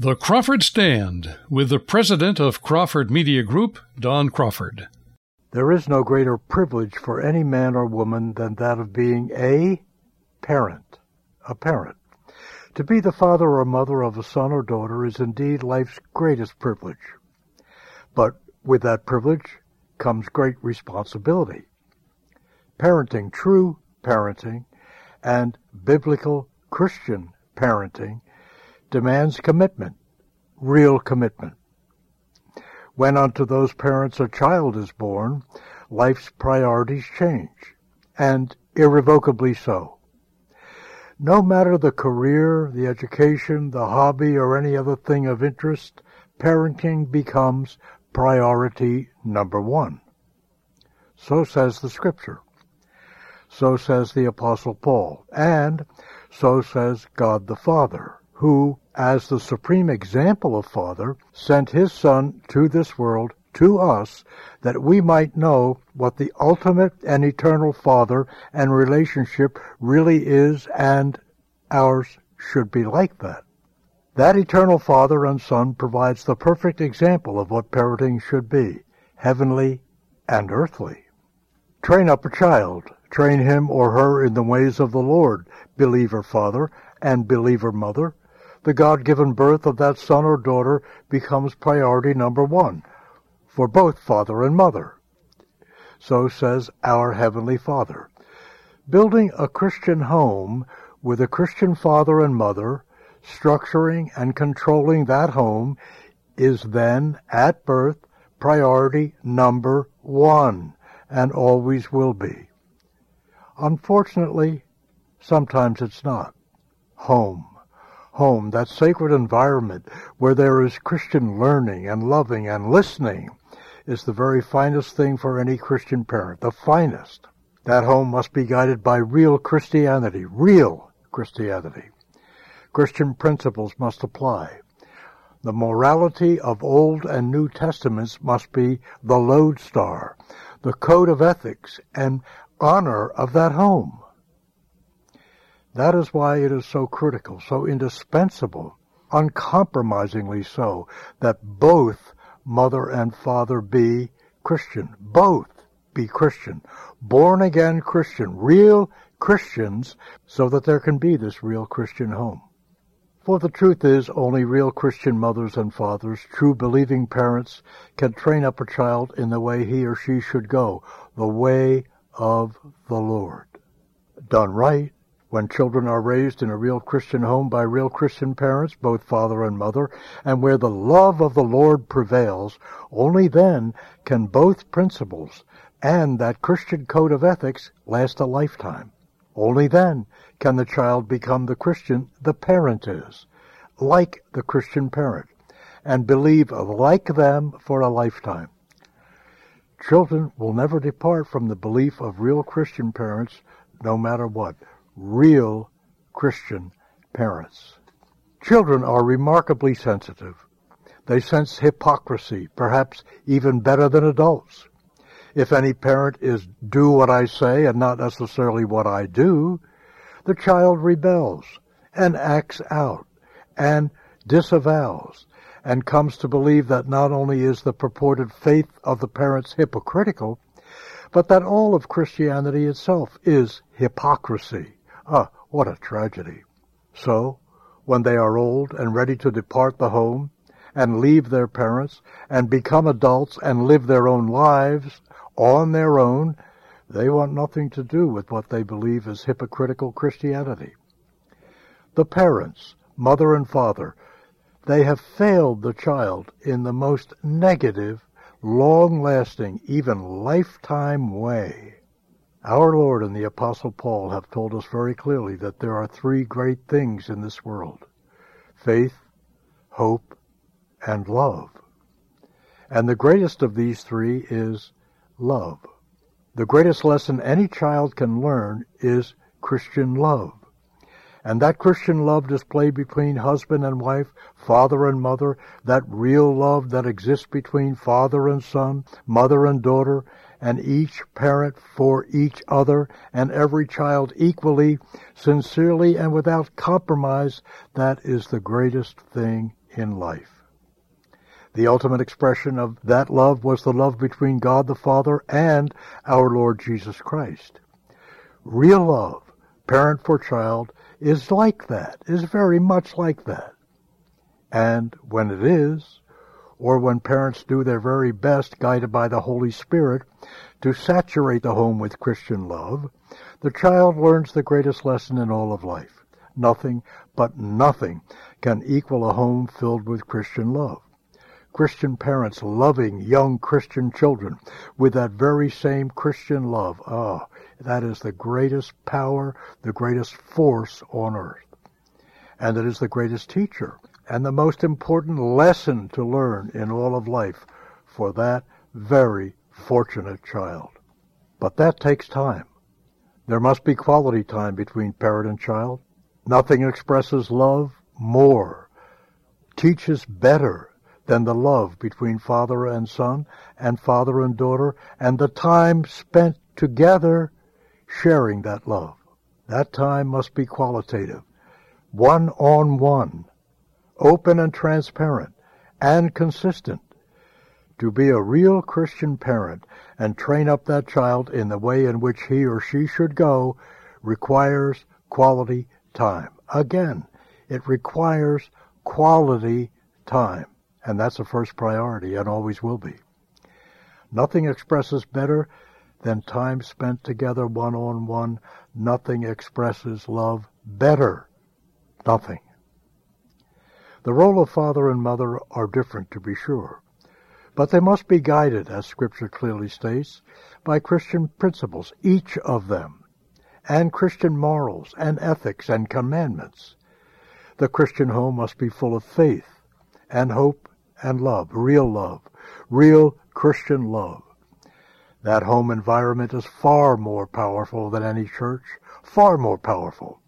The Crawford Stand with the president of Crawford Media Group, Don Crawford. There is no greater privilege for any man or woman than that of being a parent. A parent. To be the father or mother of a son or daughter is indeed life's greatest privilege. But with that privilege comes great responsibility. Parenting, true parenting, and biblical Christian parenting demands commitment, real commitment. When unto those parents a child is born, life's priorities change, and irrevocably so. No matter the career, the education, the hobby, or any other thing of interest, parenting becomes priority number one. So says the Scripture. So says the Apostle Paul. And so says God the Father who, as the supreme example of Father, sent his Son to this world, to us, that we might know what the ultimate and eternal Father and relationship really is, and ours should be like that. That eternal Father and Son provides the perfect example of what parenting should be, heavenly and earthly. Train up a child. Train him or her in the ways of the Lord, believer father and believer mother the God-given birth of that son or daughter becomes priority number one for both father and mother. So says our Heavenly Father. Building a Christian home with a Christian father and mother, structuring and controlling that home is then, at birth, priority number one, and always will be. Unfortunately, sometimes it's not. Home home, that sacred environment where there is Christian learning and loving and listening, is the very finest thing for any Christian parent, the finest. That home must be guided by real Christianity, real Christianity. Christian principles must apply. The morality of Old and New Testaments must be the lodestar, the code of ethics and honor of that home. That is why it is so critical, so indispensable, uncompromisingly so, that both mother and father be Christian. Both be Christian. Born again Christian. Real Christians so that there can be this real Christian home. For the truth is, only real Christian mothers and fathers, true believing parents, can train up a child in the way he or she should go, the way of the Lord. Done right, when children are raised in a real Christian home by real Christian parents, both father and mother, and where the love of the Lord prevails, only then can both principles and that Christian code of ethics last a lifetime. Only then can the child become the Christian the parent is, like the Christian parent, and believe like them for a lifetime. Children will never depart from the belief of real Christian parents no matter what real Christian parents. Children are remarkably sensitive. They sense hypocrisy, perhaps even better than adults. If any parent is do what I say and not necessarily what I do, the child rebels and acts out and disavows and comes to believe that not only is the purported faith of the parents hypocritical, but that all of Christianity itself is hypocrisy. Ah, what a tragedy. So, when they are old and ready to depart the home and leave their parents and become adults and live their own lives on their own, they want nothing to do with what they believe is hypocritical Christianity. The parents, mother and father, they have failed the child in the most negative, long-lasting, even lifetime way. Our Lord and the Apostle Paul have told us very clearly that there are three great things in this world faith, hope, and love. And the greatest of these three is love. The greatest lesson any child can learn is Christian love. And that Christian love displayed between husband and wife, father and mother, that real love that exists between father and son, mother and daughter, and each parent for each other and every child equally, sincerely and without compromise, that is the greatest thing in life. The ultimate expression of that love was the love between God the Father and our Lord Jesus Christ. Real love, parent for child, is like that, is very much like that. And when it is, or when parents do their very best, guided by the Holy Spirit, to saturate the home with Christian love, the child learns the greatest lesson in all of life. Nothing, but nothing, can equal a home filled with Christian love. Christian parents loving young Christian children with that very same Christian love. Ah, that is the greatest power, the greatest force on earth. And it is the greatest teacher and the most important lesson to learn in all of life for that very fortunate child. But that takes time. There must be quality time between parent and child. Nothing expresses love more, teaches better than the love between father and son and father and daughter and the time spent together sharing that love. That time must be qualitative, one on one, open and transparent, and consistent. To be a real Christian parent and train up that child in the way in which he or she should go requires quality time. Again, it requires quality time. And that's the first priority and always will be. Nothing expresses better than time spent together one on one. Nothing expresses love better. Nothing. The role of father and mother are different, to be sure. But they must be guided, as Scripture clearly states, by Christian principles, each of them, and Christian morals and ethics and commandments. The Christian home must be full of faith and hope and love, real love, real Christian love. That home environment is far more powerful than any church, far more powerful,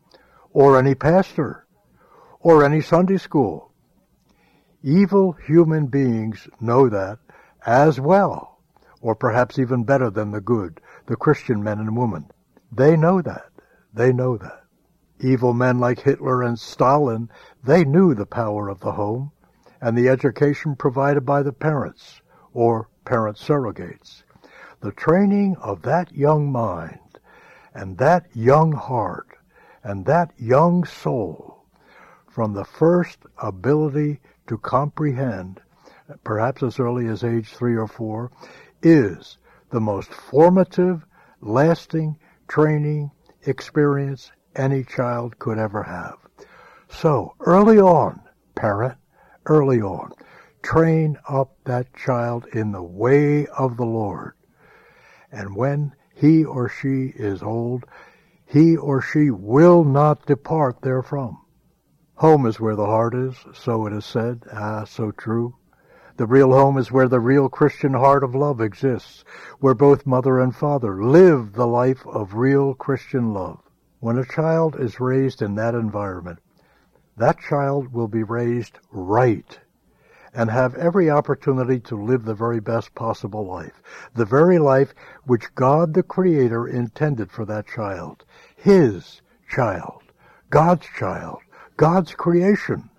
or any pastor, or any Sunday school. Evil human beings know that as well, or perhaps even better than the good, the Christian men and women. They know that. They know that. Evil men like Hitler and Stalin, they knew the power of the home and the education provided by the parents or parent surrogates. The training of that young mind and that young heart and that young soul from the first ability to comprehend, perhaps as early as age three or four, is the most formative, lasting training experience any child could ever have. So, early on, parent, early on, train up that child in the way of the Lord. And when he or she is old, he or she will not depart therefrom. Home is where the heart is, so it is said. Ah, so true. The real home is where the real Christian heart of love exists, where both mother and father live the life of real Christian love. When a child is raised in that environment, that child will be raised right and have every opportunity to live the very best possible life, the very life which God the Creator intended for that child, His child, God's child, God's creation.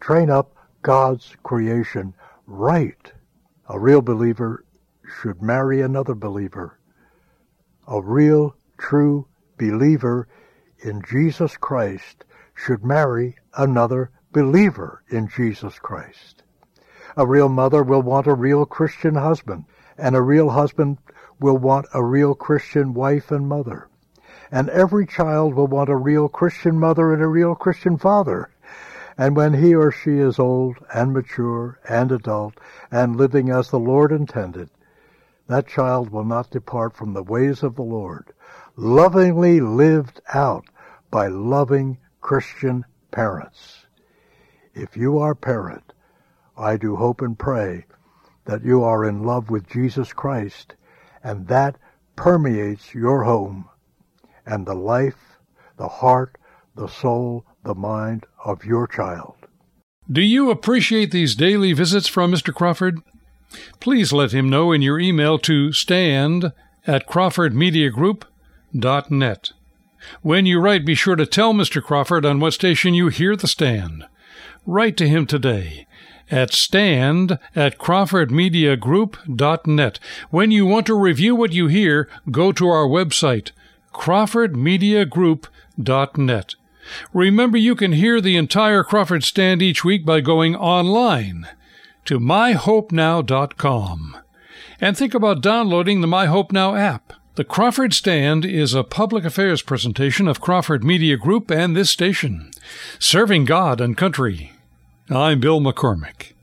Train up God's creation right. A real believer should marry another believer. A real, true believer in Jesus Christ should marry another believer in Jesus Christ. A real mother will want a real Christian husband, and a real husband will want a real Christian wife and mother. And every child will want a real Christian mother and a real Christian father. And when he or she is old and mature and adult and living as the Lord intended, that child will not depart from the ways of the Lord, lovingly lived out by loving Christian parents. If you are parent, I do hope and pray that you are in love with Jesus Christ and that permeates your home and the life, the heart, the soul, the mind of your child. Do you appreciate these daily visits from Mr. Crawford? Please let him know in your email to stand at crawfordmediagroup.net. When you write, be sure to tell Mr. Crawford on what station you hear the stand. write to him today at stand at crawfordmediagroup.net. When you want to review what you hear, go to our website, crawfordmediagroup.net. Remember, you can hear the entire Crawford Stand each week by going online to myhopenow.com. And think about downloading the My Hope Now app. The Crawford Stand is a public affairs presentation of Crawford Media Group and this station, serving God and country. I'm Bill McCormick.